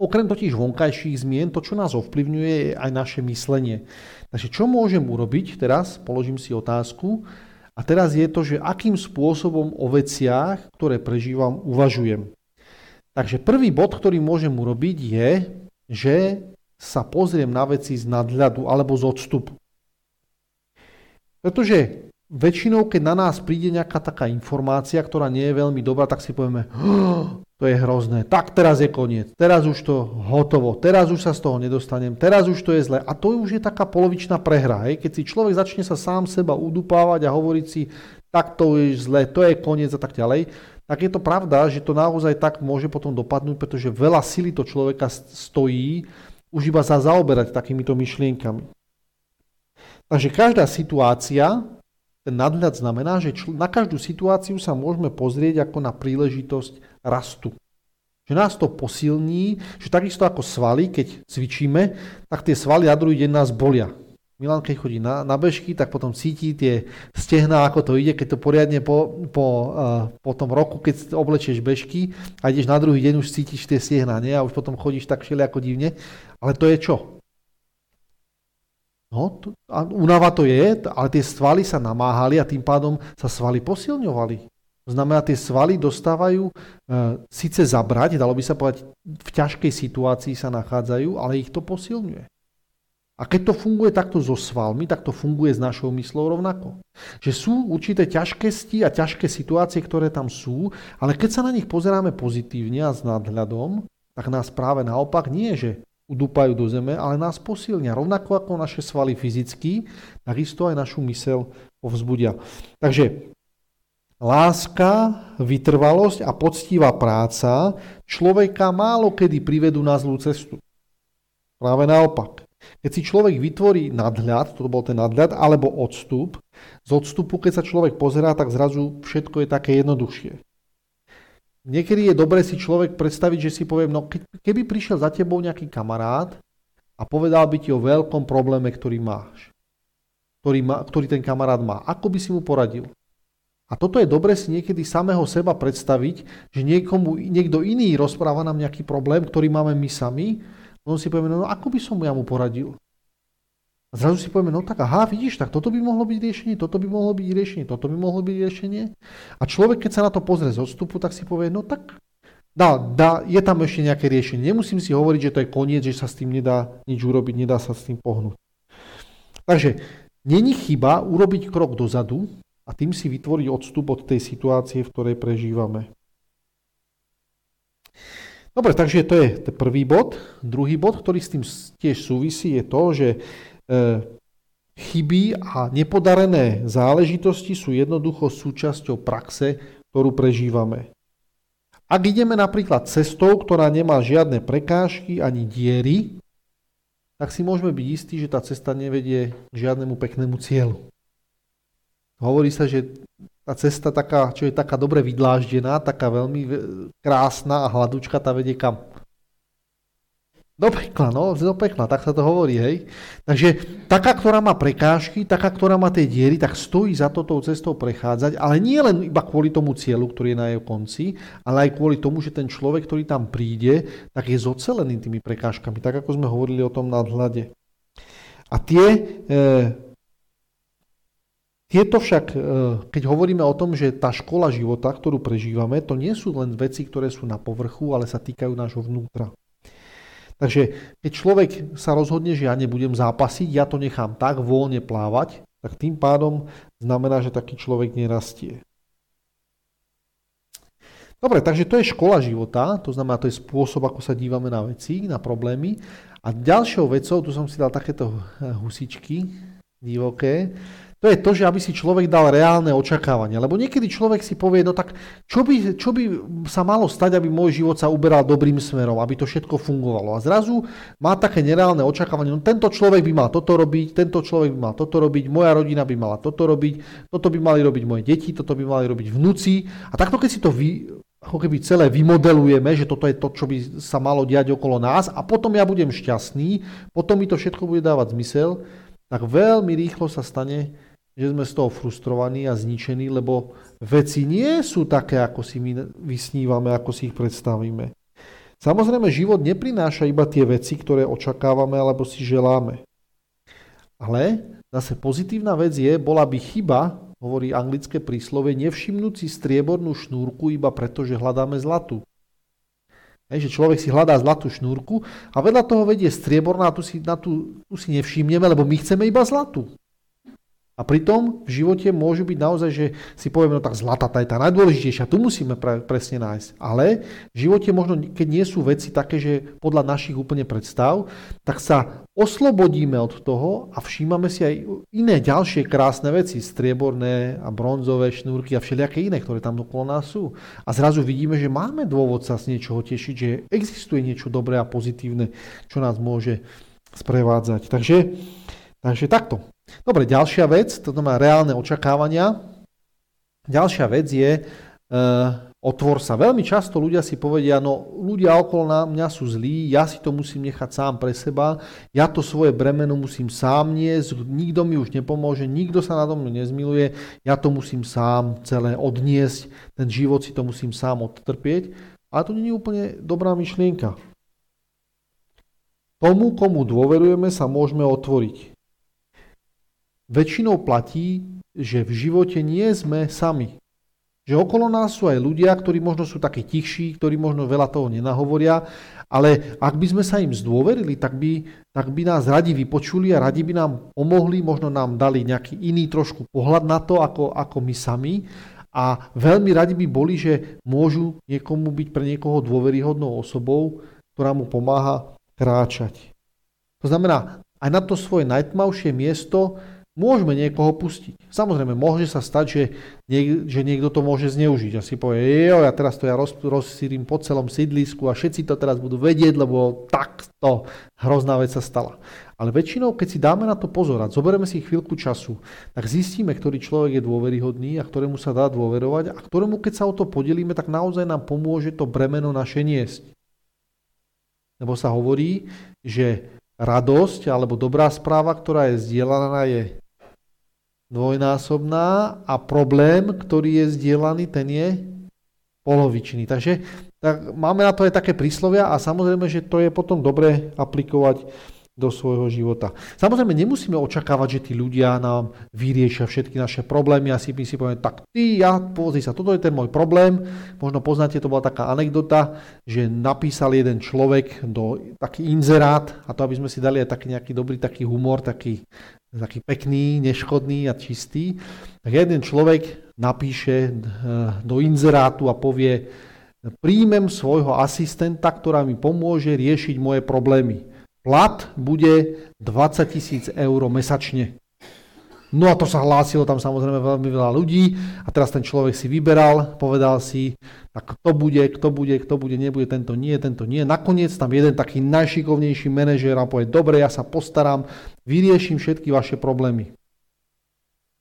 Okrem totiž vonkajších zmien, to, čo nás ovplyvňuje, je aj naše myslenie. Takže čo môžem urobiť teraz? Položím si otázku. A teraz je to, že akým spôsobom o veciach, ktoré prežívam, uvažujem. Takže prvý bod, ktorý môžem urobiť, je, že sa pozriem na veci z nadhľadu alebo z odstupu. Pretože väčšinou, keď na nás príde nejaká taká informácia, ktorá nie je veľmi dobrá, tak si povieme, to je hrozné, tak teraz je koniec, teraz už to hotovo, teraz už sa z toho nedostanem, teraz už to je zle. A to už je taká polovičná prehra. Hej? Keď si človek začne sa sám seba udupávať a hovoriť si, tak to je zle, to je koniec a tak ďalej, tak je to pravda, že to naozaj tak môže potom dopadnúť, pretože veľa sily to človeka stojí už iba za zaoberať takýmito myšlienkami. Takže každá situácia, ten nadhľad znamená, že čl- na každú situáciu sa môžeme pozrieť ako na príležitosť rastu. Že nás to posilní, že takisto ako svaly, keď cvičíme, tak tie svaly na druhý deň nás bolia. Milan, keď chodí na, na bežky, tak potom cíti tie stehná, ako to ide, keď to poriadne po, po, uh, po tom roku, keď oblečieš bežky a ideš na druhý deň, už cítiš tie stehná, nie? A už potom chodíš tak ako divne. Ale to je čo? No, to, a únava to je, ale tie svaly sa namáhali a tým pádom sa svaly posilňovali. To znamená, tie svaly dostávajú e, síce zabrať, dalo by sa povedať, v ťažkej situácii sa nachádzajú, ale ich to posilňuje. A keď to funguje takto so svalmi, tak to funguje s našou myslou rovnako. Že sú určité ťažkosti a ťažké situácie, ktoré tam sú, ale keď sa na nich pozeráme pozitívne a s nadhľadom, tak nás práve naopak nie, že udúpajú do zeme, ale nás posilnia. Rovnako ako naše svaly fyzicky, takisto aj našu mysel povzbudia. Takže láska, vytrvalosť a poctivá práca človeka málo kedy privedú na zlú cestu. Práve naopak. Keď si človek vytvorí nadhľad, to bol ten nadhľad, alebo odstup, z odstupu, keď sa človek pozerá, tak zrazu všetko je také jednoduchšie. Niekedy je dobre si človek predstaviť, že si poviem, no keby prišiel za tebou nejaký kamarát a povedal by ti o veľkom probléme, ktorý máš, ktorý, má, ktorý ten kamarát má, ako by si mu poradil? A toto je dobre si niekedy samého seba predstaviť, že niekomu, niekto iný rozpráva nám nejaký problém, ktorý máme my sami on si povieme, no ako by som ja mu poradil? A zrazu si povieme, no tak aha, vidíš, tak toto by mohlo byť riešenie, toto by mohlo byť riešenie, toto by mohlo byť riešenie. A človek, keď sa na to pozrie z odstupu, tak si povie, no tak dá, dá, je tam ešte nejaké riešenie. Nemusím si hovoriť, že to je koniec, že sa s tým nedá nič urobiť, nedá sa s tým pohnúť. Takže není chyba urobiť krok dozadu a tým si vytvoriť odstup od tej situácie, v ktorej prežívame. Dobre, takže to je prvý bod. Druhý bod, ktorý s tým tiež súvisí, je to, že chyby a nepodarené záležitosti sú jednoducho súčasťou praxe, ktorú prežívame. Ak ideme napríklad cestou, ktorá nemá žiadne prekážky ani diery, tak si môžeme byť istí, že tá cesta nevedie k žiadnemu peknému cieľu. Hovorí sa, že tá cesta, taká, čo je taká dobre vydláždená, taká veľmi krásna a hladúčka, tá vedie kam? Do pekla, no, do pekla, tak sa to hovorí, hej. Takže taká, ktorá má prekážky, taká, ktorá má tie diery, tak stojí za to tou cestou prechádzať, ale nie len iba kvôli tomu cieľu, ktorý je na jej konci, ale aj kvôli tomu, že ten človek, ktorý tam príde, tak je zocelený tými prekážkami, tak ako sme hovorili o tom nadhľade. A tie e, tieto však, e, keď hovoríme o tom, že tá škola života, ktorú prežívame, to nie sú len veci, ktoré sú na povrchu, ale sa týkajú nášho vnútra. Takže keď človek sa rozhodne, že ja nebudem zápasiť, ja to nechám tak voľne plávať, tak tým pádom znamená, že taký človek nerastie. Dobre, takže to je škola života, to znamená, to je spôsob, ako sa dívame na veci, na problémy. A ďalšou vecou, tu som si dal takéto husičky divoké, to je to, že aby si človek dal reálne očakávania. Lebo niekedy človek si povie, no tak čo by, čo by sa malo stať, aby môj život sa uberal dobrým smerom, aby to všetko fungovalo. A zrazu má také nereálne očakávanie, no tento človek by mal toto robiť, tento človek by mal toto robiť, moja rodina by mala toto robiť, toto by mali robiť moje deti, toto by mali robiť vnúci. A takto keď si to vy, ako keby celé vymodelujeme, že toto je to, čo by sa malo diať okolo nás a potom ja budem šťastný, potom mi to všetko bude dávať zmysel, tak veľmi rýchlo sa stane, že sme z toho frustrovaní a zničení, lebo veci nie sú také, ako si my vysnívame, ako si ich predstavíme. Samozrejme, život neprináša iba tie veci, ktoré očakávame alebo si želáme. Ale zase pozitívna vec je, bola by chyba, hovorí anglické príslovie, nevšimnúť si striebornú šnúrku iba preto, že hľadáme zlatú. Hej, že človek si hľadá zlatú šnúrku a vedľa toho vedie strieborná a tu si, na tú, tu si nevšimneme, lebo my chceme iba zlatú. A pritom v živote môžu byť naozaj, že si povieme, no tak zlata tá je tá najdôležitejšia, tu musíme pre, presne nájsť. Ale v živote možno, keď nie sú veci také, že podľa našich úplne predstav, tak sa oslobodíme od toho a všímame si aj iné ďalšie krásne veci, strieborné a bronzové šnúrky a všelijaké iné, ktoré tam okolo nás sú. A zrazu vidíme, že máme dôvod sa z niečoho tešiť, že existuje niečo dobré a pozitívne, čo nás môže sprevádzať. Takže, takže takto. Dobre, ďalšia vec, to má reálne očakávania. Ďalšia vec je, uh, otvor sa. Veľmi často ľudia si povedia, no ľudia okolo na mňa sú zlí, ja si to musím nechať sám pre seba, ja to svoje bremeno musím sám niesť, nikto mi už nepomôže, nikto sa na mňa nezmiluje, ja to musím sám celé odniesť, ten život si to musím sám odtrpieť. Ale to nie je úplne dobrá myšlienka. Tomu, komu dôverujeme, sa môžeme otvoriť. Väčšinou platí, že v živote nie sme sami. Že okolo nás sú aj ľudia, ktorí možno sú takí tichší, ktorí možno veľa toho nenahovoria, ale ak by sme sa im zdôverili, tak by, tak by nás radi vypočuli a radi by nám pomohli, možno nám dali nejaký iný trošku pohľad na to, ako, ako my sami. A veľmi radi by boli, že môžu niekomu byť pre niekoho dôveryhodnou osobou, ktorá mu pomáha kráčať. To znamená, aj na to svoje najtmavšie miesto Môžeme niekoho pustiť. Samozrejme, môže sa stať, že, niek- že niekto to môže zneužiť a si povie, jo, ja teraz to ja roz- rozsýrim po celom sídlisku a všetci to teraz budú vedieť, lebo takto hrozná vec sa stala. Ale väčšinou, keď si dáme na to pozorať, zoberieme si chvíľku času, tak zistíme, ktorý človek je dôveryhodný a ktorému sa dá dôverovať a ktorému, keď sa o to podelíme, tak naozaj nám pomôže to bremeno naše niesť. Lebo sa hovorí, že radosť alebo dobrá správa, ktorá je zdieľaná, je dvojnásobná a problém, ktorý je zdieľaný, ten je polovičný. Takže tak máme na to aj také príslovia a samozrejme, že to je potom dobre aplikovať do svojho života. Samozrejme, nemusíme očakávať, že tí ľudia nám vyriešia všetky naše problémy a si my si povieme, tak ty, ja, pozri sa, toto je ten môj problém. Možno poznáte, to bola taká anekdota, že napísal jeden človek do taký inzerát, a to aby sme si dali aj taký nejaký dobrý taký humor, taký taký pekný, neškodný a čistý, tak jeden človek napíše eh, do inzerátu a povie, príjmem svojho asistenta, ktorá mi pomôže riešiť moje problémy. Plat bude 20 tisíc eur mesačne. No a to sa hlásilo tam samozrejme veľmi veľa ľudí a teraz ten človek si vyberal, povedal si, tak kto bude, kto bude, kto bude, nebude, tento nie, tento nie. Nakoniec tam jeden taký najšikovnejší manažér a povie, dobre, ja sa postaram, vyrieším všetky vaše problémy.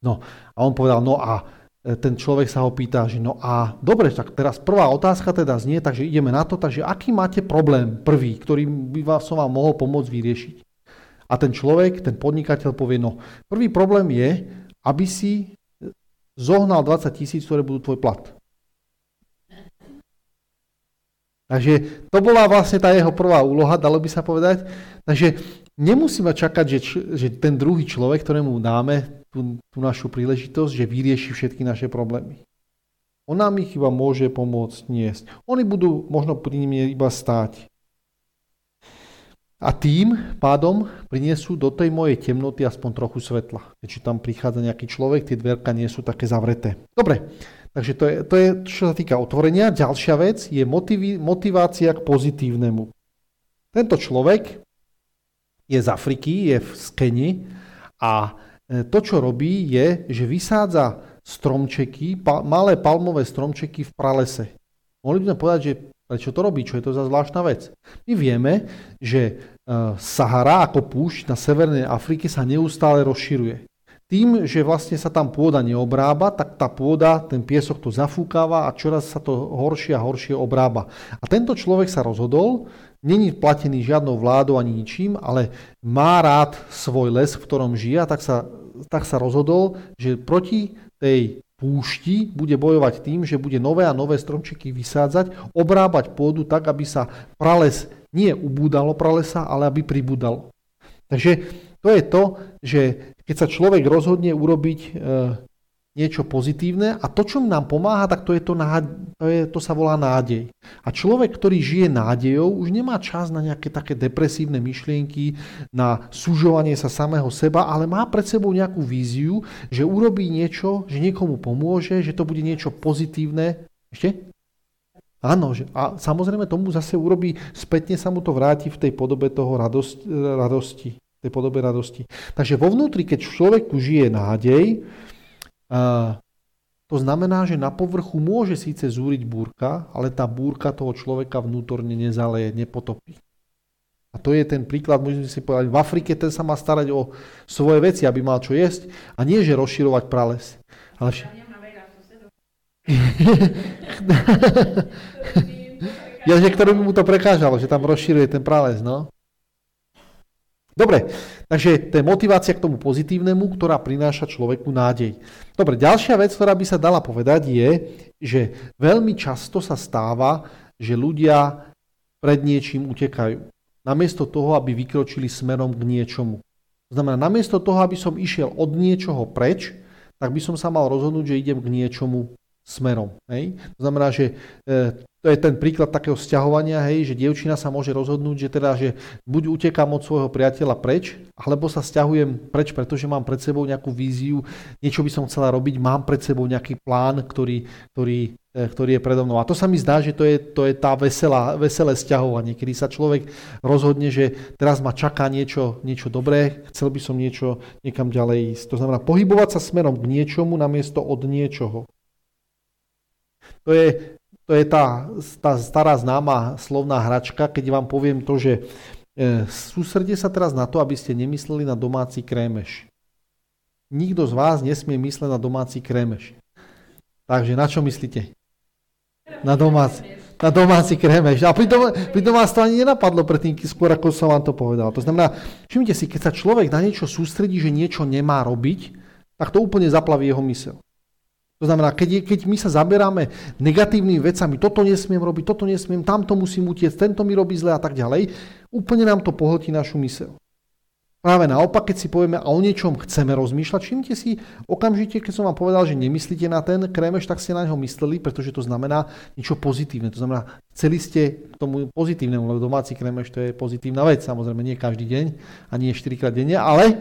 No a on povedal, no a e, ten človek sa ho pýta, že no a dobre, tak teraz prvá otázka teda znie, takže ideme na to, takže aký máte problém prvý, ktorý by vás som vám mohol pomôcť vyriešiť? A ten človek, ten podnikateľ povie, no prvý problém je, aby si zohnal 20 tisíc, ktoré budú tvoj plat. Takže to bola vlastne tá jeho prvá úloha, dalo by sa povedať. Takže nemusíme čakať, že, že ten druhý človek, ktorému dáme tú, tú našu príležitosť, že vyrieši všetky naše problémy. On nám ich iba môže pomôcť niesť. Oni budú možno pri nimi iba stáť. A tým pádom priniesú do tej mojej temnoty aspoň trochu svetla. Keďže tam prichádza nejaký človek, tie dverka nie sú také zavreté. Dobre, takže to je, to je čo sa týka otvorenia. Ďalšia vec je motivi, motivácia k pozitívnemu. Tento človek je z Afriky, je v Skeni a e, to, čo robí, je, že vysádza stromčeky, pa, malé palmové stromčeky v pralese. Mohli by sme povedať, že Prečo to robí? Čo je to za zvláštna vec? My vieme, že e, Sahara ako púšť na severnej Afrike sa neustále rozširuje. Tým, že vlastne sa tam pôda neobrába, tak tá pôda, ten piesok to zafúkáva a čoraz sa to horšie a horšie obrába. A tento človek sa rozhodol, není platený žiadnou vládou ani ničím, ale má rád svoj les, v ktorom žije tak sa, tak sa rozhodol, že proti tej púšti bude bojovať tým, že bude nové a nové stromčeky vysádzať, obrábať pôdu tak, aby sa prales nie ubúdalo pralesa, ale aby pribúdalo. Takže to je to, že keď sa človek rozhodne urobiť e, niečo pozitívne a to, čo nám pomáha, tak to, je to, to, je, to sa volá nádej. A človek, ktorý žije nádejou, už nemá čas na nejaké také depresívne myšlienky, na sužovanie sa samého seba, ale má pred sebou nejakú víziu, že urobí niečo, že niekomu pomôže, že to bude niečo pozitívne. Ešte? Áno, že, a samozrejme tomu zase urobí, spätne sa mu to vráti v tej podobe toho radosti, radosti tej podobe radosti. Takže vo vnútri, keď človeku žije nádej, to znamená, že na povrchu môže síce zúriť búrka, ale tá búrka toho človeka vnútorne nezaleje, nepotopí. A to je ten príklad, môžeme si povedať, v Afrike ten sa má starať o svoje veci, aby mal čo jesť a nie, že rozširovať prales. Ale vš- ja, [LAUGHS] [LAUGHS] že ktorý by mu to prekážalo, že tam rozšíruje ten prales, no. Dobre, takže to je motivácia k tomu pozitívnemu, ktorá prináša človeku nádej. Dobre, ďalšia vec, ktorá by sa dala povedať je, že veľmi často sa stáva, že ľudia pred niečím utekajú. Namiesto toho, aby vykročili smerom k niečomu. To znamená, namiesto toho, aby som išiel od niečoho preč, tak by som sa mal rozhodnúť, že idem k niečomu smerom. Hej? To znamená, že e, to je ten príklad takého sťahovania, hej, že dievčina sa môže rozhodnúť, že teda, že buď utekám od svojho priateľa preč, alebo sa sťahujem preč, pretože mám pred sebou nejakú víziu, niečo by som chcela robiť, mám pred sebou nejaký plán, ktorý, ktorý, e, ktorý je predo mnou. A to sa mi zdá, že to je, to je tá veselá, veselé sťahovanie, kedy sa človek rozhodne, že teraz ma čaká niečo, niečo dobré, chcel by som niečo niekam ďalej ísť. To znamená pohybovať sa smerom k niečomu namiesto od niečoho. To je, to je tá, tá stará známa slovná hračka, keď vám poviem to, že e, sa teraz na to, aby ste nemysleli na domáci krémeš. Nikto z vás nesmie mysleť na domáci krémeš. Takže na čo myslíte? Na domáci, na domáci krémeš. A pritom, pritom vás to ani nenapadlo predtým, skôr ako som vám to povedal. To znamená, všimnite si, keď sa človek na niečo sústredí, že niečo nemá robiť, tak to úplne zaplaví jeho mysel. To znamená, keď, keď my sa zaberáme negatívnymi vecami, toto nesmiem robiť, toto nesmiem, tamto musím utiecť, tento mi robí zle a tak ďalej, úplne nám to pohltí našu mysel. Práve naopak, keď si povieme a o niečom chceme rozmýšľať, všimnite si okamžite, keď som vám povedal, že nemyslíte na ten krémeš, tak ste na neho mysleli, pretože to znamená niečo pozitívne. To znamená, chceli ste k tomu pozitívnemu, lebo domáci krémeš to je pozitívna vec, samozrejme nie každý deň, ani nie 4 krát denne, ale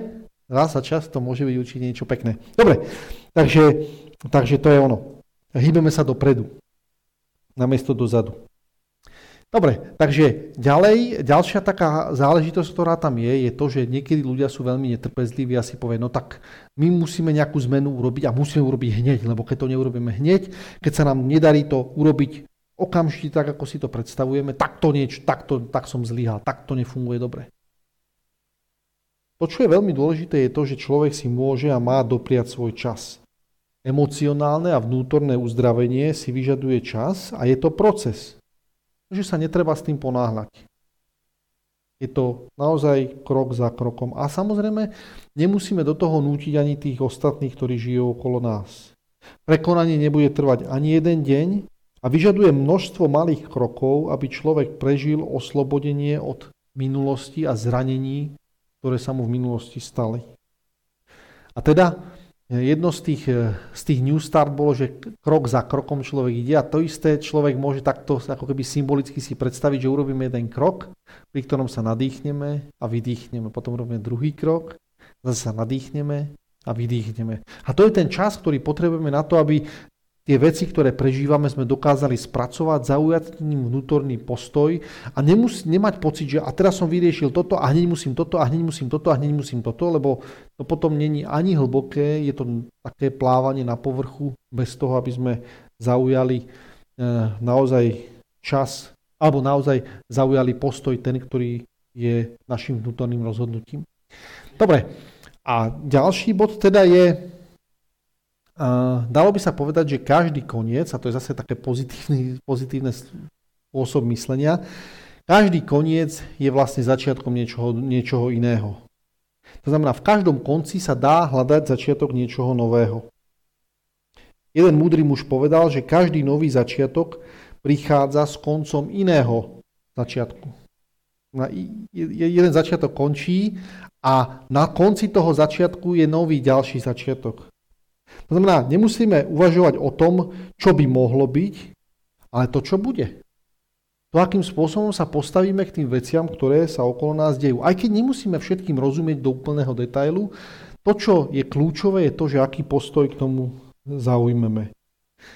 raz za čas to môže byť určite niečo pekné. Dobre, takže Takže to je ono. Hýbeme sa dopredu, namiesto dozadu. Dobre, takže ďalej, ďalšia taká záležitosť, ktorá tam je, je to, že niekedy ľudia sú veľmi netrpezliví a si povie, no tak my musíme nejakú zmenu urobiť a musíme urobiť hneď, lebo keď to neurobíme hneď, keď sa nám nedarí to urobiť okamžite tak, ako si to predstavujeme, tak to nieč, tak, to, tak som zlyhal, tak to nefunguje dobre. To, čo je veľmi dôležité, je to, že človek si môže a má dopriať svoj čas. Emocionálne a vnútorné uzdravenie si vyžaduje čas a je to proces. Takže sa netreba s tým ponáhľať. Je to naozaj krok za krokom. A samozrejme, nemusíme do toho nútiť ani tých ostatných, ktorí žijú okolo nás. Prekonanie nebude trvať ani jeden deň a vyžaduje množstvo malých krokov, aby človek prežil oslobodenie od minulosti a zranení, ktoré sa mu v minulosti stali. A teda Jedno z tých, eh, z tých New Start bolo, že krok za krokom človek ide a to isté človek môže takto ako keby symbolicky si predstaviť, že urobíme jeden krok, pri ktorom sa nadýchneme a vydýchneme. Potom robíme druhý krok, zase sa nadýchneme a vydýchneme. A to je ten čas, ktorý potrebujeme na to, aby tie veci, ktoré prežívame, sme dokázali spracovať, zaujať ním vnútorný postoj a nemus, nemať pocit, že a teraz som vyriešil toto a hneď musím toto a hneď musím toto a hneď musím toto, lebo to potom není ani hlboké, je to také plávanie na povrchu bez toho, aby sme zaujali e, naozaj čas alebo naozaj zaujali postoj ten, ktorý je našim vnútorným rozhodnutím. Dobre, a ďalší bod teda je dalo by sa povedať, že každý koniec, a to je zase také pozitívny, pozitívne spôsob myslenia, každý koniec je vlastne začiatkom niečoho, niečoho iného. To znamená, v každom konci sa dá hľadať začiatok niečoho nového. Jeden múdry muž povedal, že každý nový začiatok prichádza s koncom iného začiatku. Jeden začiatok končí a na konci toho začiatku je nový ďalší začiatok. To znamená, nemusíme uvažovať o tom, čo by mohlo byť, ale to, čo bude. To, akým spôsobom sa postavíme k tým veciam, ktoré sa okolo nás dejú. Aj keď nemusíme všetkým rozumieť do úplného detailu, to, čo je kľúčové, je to, že aký postoj k tomu zaujmeme.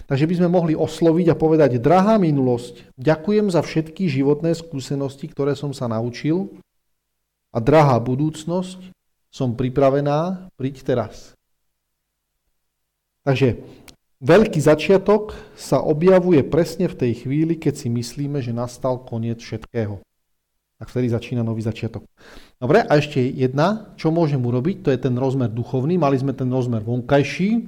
Takže by sme mohli osloviť a povedať, drahá minulosť, ďakujem za všetky životné skúsenosti, ktoré som sa naučil a drahá budúcnosť, som pripravená, príď teraz. Takže veľký začiatok sa objavuje presne v tej chvíli, keď si myslíme, že nastal koniec všetkého. Tak vtedy začína nový začiatok. Dobre, a ešte jedna, čo môžem urobiť, to je ten rozmer duchovný. Mali sme ten rozmer vonkajší,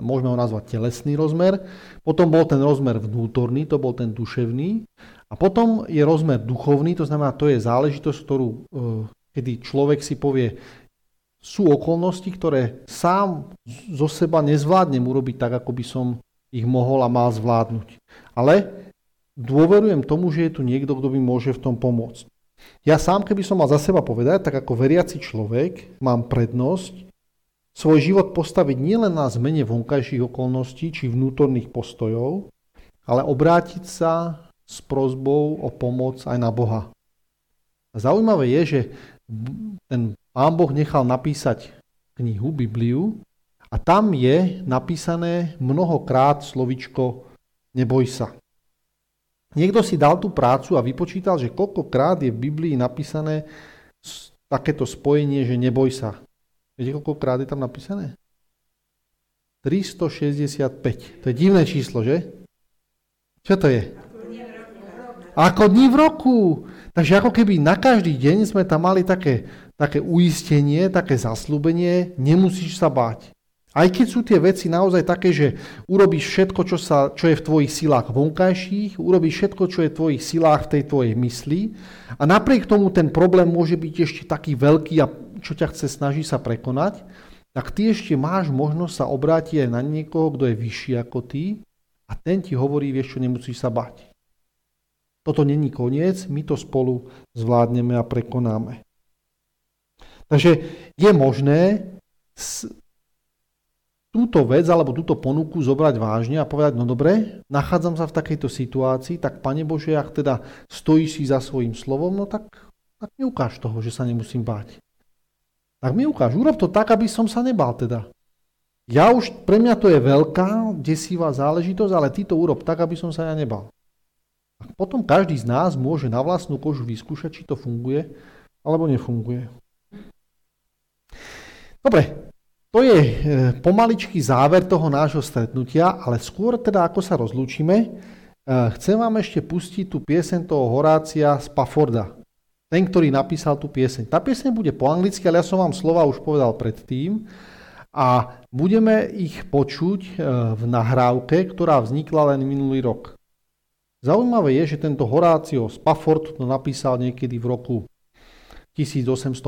môžeme ho nazvať telesný rozmer, potom bol ten rozmer vnútorný, to bol ten duševný, a potom je rozmer duchovný, to znamená, to je záležitosť, ktorú, e, kedy človek si povie, sú okolnosti, ktoré sám zo seba nezvládnem urobiť tak, ako by som ich mohol a mal zvládnuť. Ale dôverujem tomu, že je tu niekto, kto mi môže v tom pomôcť. Ja sám, keby som mal za seba povedať, tak ako veriaci človek mám prednosť svoj život postaviť nielen na zmene vonkajších okolností či vnútorných postojov, ale obrátiť sa s prozbou o pomoc aj na Boha. Zaujímavé je, že ten pán Boh nechal napísať knihu, Bibliu, a tam je napísané mnohokrát slovičko neboj sa. Niekto si dal tú prácu a vypočítal, že koľkokrát je v Biblii napísané takéto spojenie, že neboj sa. Viete, koľkokrát je tam napísané? 365. To je divné číslo, že? Čo to je? Ako dní v roku. Takže ako keby na každý deň sme tam mali také, také uistenie, také zaslúbenie, nemusíš sa báť. Aj keď sú tie veci naozaj také, že urobíš všetko, čo, sa, čo je v tvojich silách vonkajších, urobíš všetko, čo je v tvojich silách v tej tvojej mysli a napriek tomu ten problém môže byť ešte taký veľký a čo ťa chce snaží sa prekonať, tak ty ešte máš možnosť sa obrátiť aj na niekoho, kto je vyšší ako ty a ten ti hovorí, vieš čo, nemusíš sa bať. Toto není koniec, my to spolu zvládneme a prekonáme. Takže je možné túto vec alebo túto ponuku zobrať vážne a povedať, no dobre, nachádzam sa v takejto situácii, tak Pane Bože, ak teda stojíš si za svojim slovom, no tak, tak mi ukáž toho, že sa nemusím báť. Tak mi ukáž, urob to tak, aby som sa nebal teda. Ja už, pre mňa to je veľká, desivá záležitosť, ale ty to urob tak, aby som sa ja nebal. A potom každý z nás môže na vlastnú kožu vyskúšať, či to funguje, alebo nefunguje. Dobre, to je e, pomaličký záver toho nášho stretnutia, ale skôr teda ako sa rozlúčime, e, chcem vám ešte pustiť tú piesen toho Horácia z Paforda. Ten, ktorý napísal tú pieseň. Tá pieseň bude po anglicky, ale ja som vám slova už povedal predtým. A budeme ich počuť e, v nahrávke, ktorá vznikla len minulý rok. Zaujímavé je, že tento Horácio Spafford to napísal niekedy v roku 1850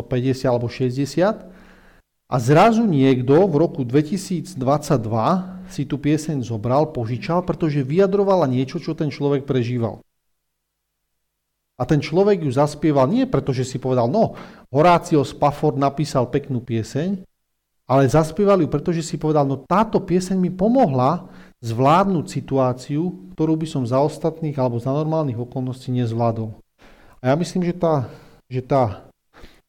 alebo 60 a zrazu niekto v roku 2022 si tú pieseň zobral, požičal, pretože vyjadrovala niečo, čo ten človek prežíval. A ten človek ju zaspieval nie preto, že si povedal, no, Horácio Spafford napísal peknú pieseň, ale zaspieval ju, pretože si povedal, no táto pieseň mi pomohla zvládnuť situáciu, ktorú by som za ostatných alebo za normálnych okolností nezvládol. A ja myslím, že tá, že tá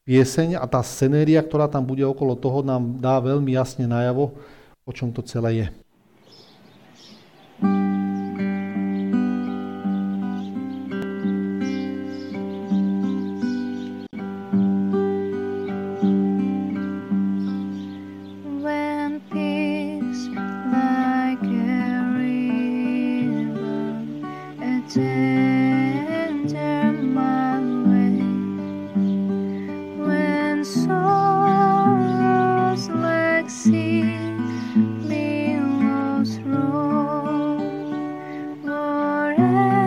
pieseň a tá scenéria, ktorá tam bude okolo toho, nám dá veľmi jasne najavo, o čom to celé je. head.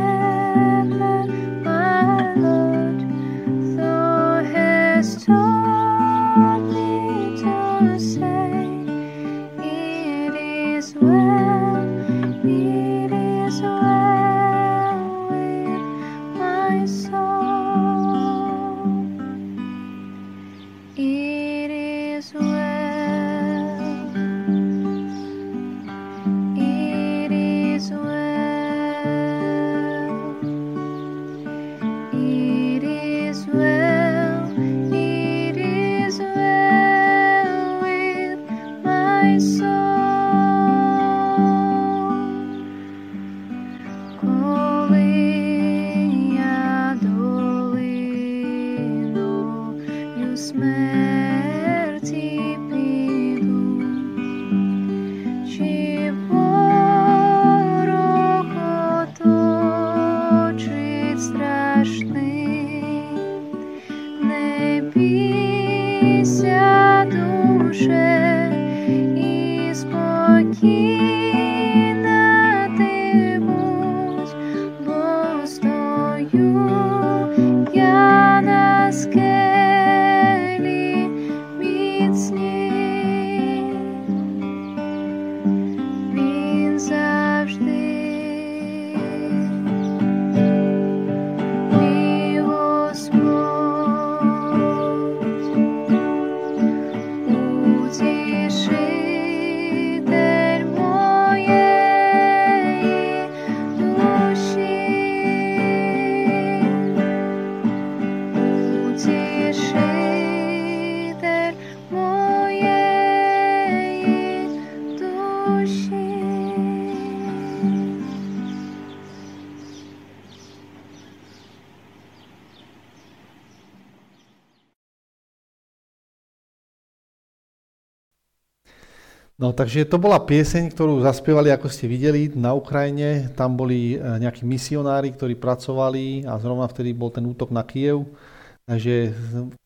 No takže to bola pieseň, ktorú zaspievali, ako ste videli, na Ukrajine. Tam boli e, nejakí misionári, ktorí pracovali a zrovna vtedy bol ten útok na Kiev. Takže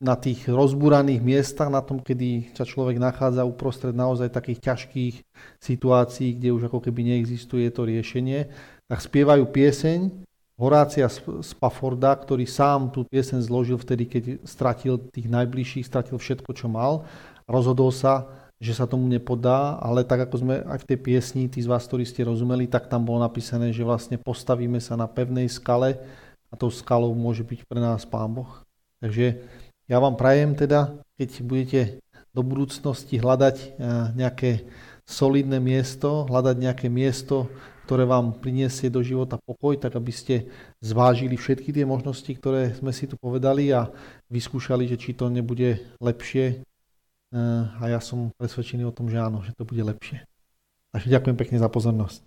na tých rozbúraných miestach, na tom, kedy sa človek nachádza uprostred naozaj takých ťažkých situácií, kde už ako keby neexistuje to riešenie, tak spievajú pieseň Horácia Spafforda, ktorý sám tú pieseň zložil vtedy, keď stratil tých najbližších, stratil všetko, čo mal. Rozhodol sa, že sa tomu nepodá, ale tak ako sme aj v tej piesni, tí z vás, ktorí ste rozumeli, tak tam bolo napísané, že vlastne postavíme sa na pevnej skale a tou skalou môže byť pre nás Pán Boh. Takže ja vám prajem teda, keď budete do budúcnosti hľadať eh, nejaké solidné miesto, hľadať nejaké miesto, ktoré vám priniesie do života pokoj, tak aby ste zvážili všetky tie možnosti, ktoré sme si tu povedali a vyskúšali, že či to nebude lepšie. Eh, a ja som presvedčený o tom, že áno, že to bude lepšie. Takže ďakujem pekne za pozornosť.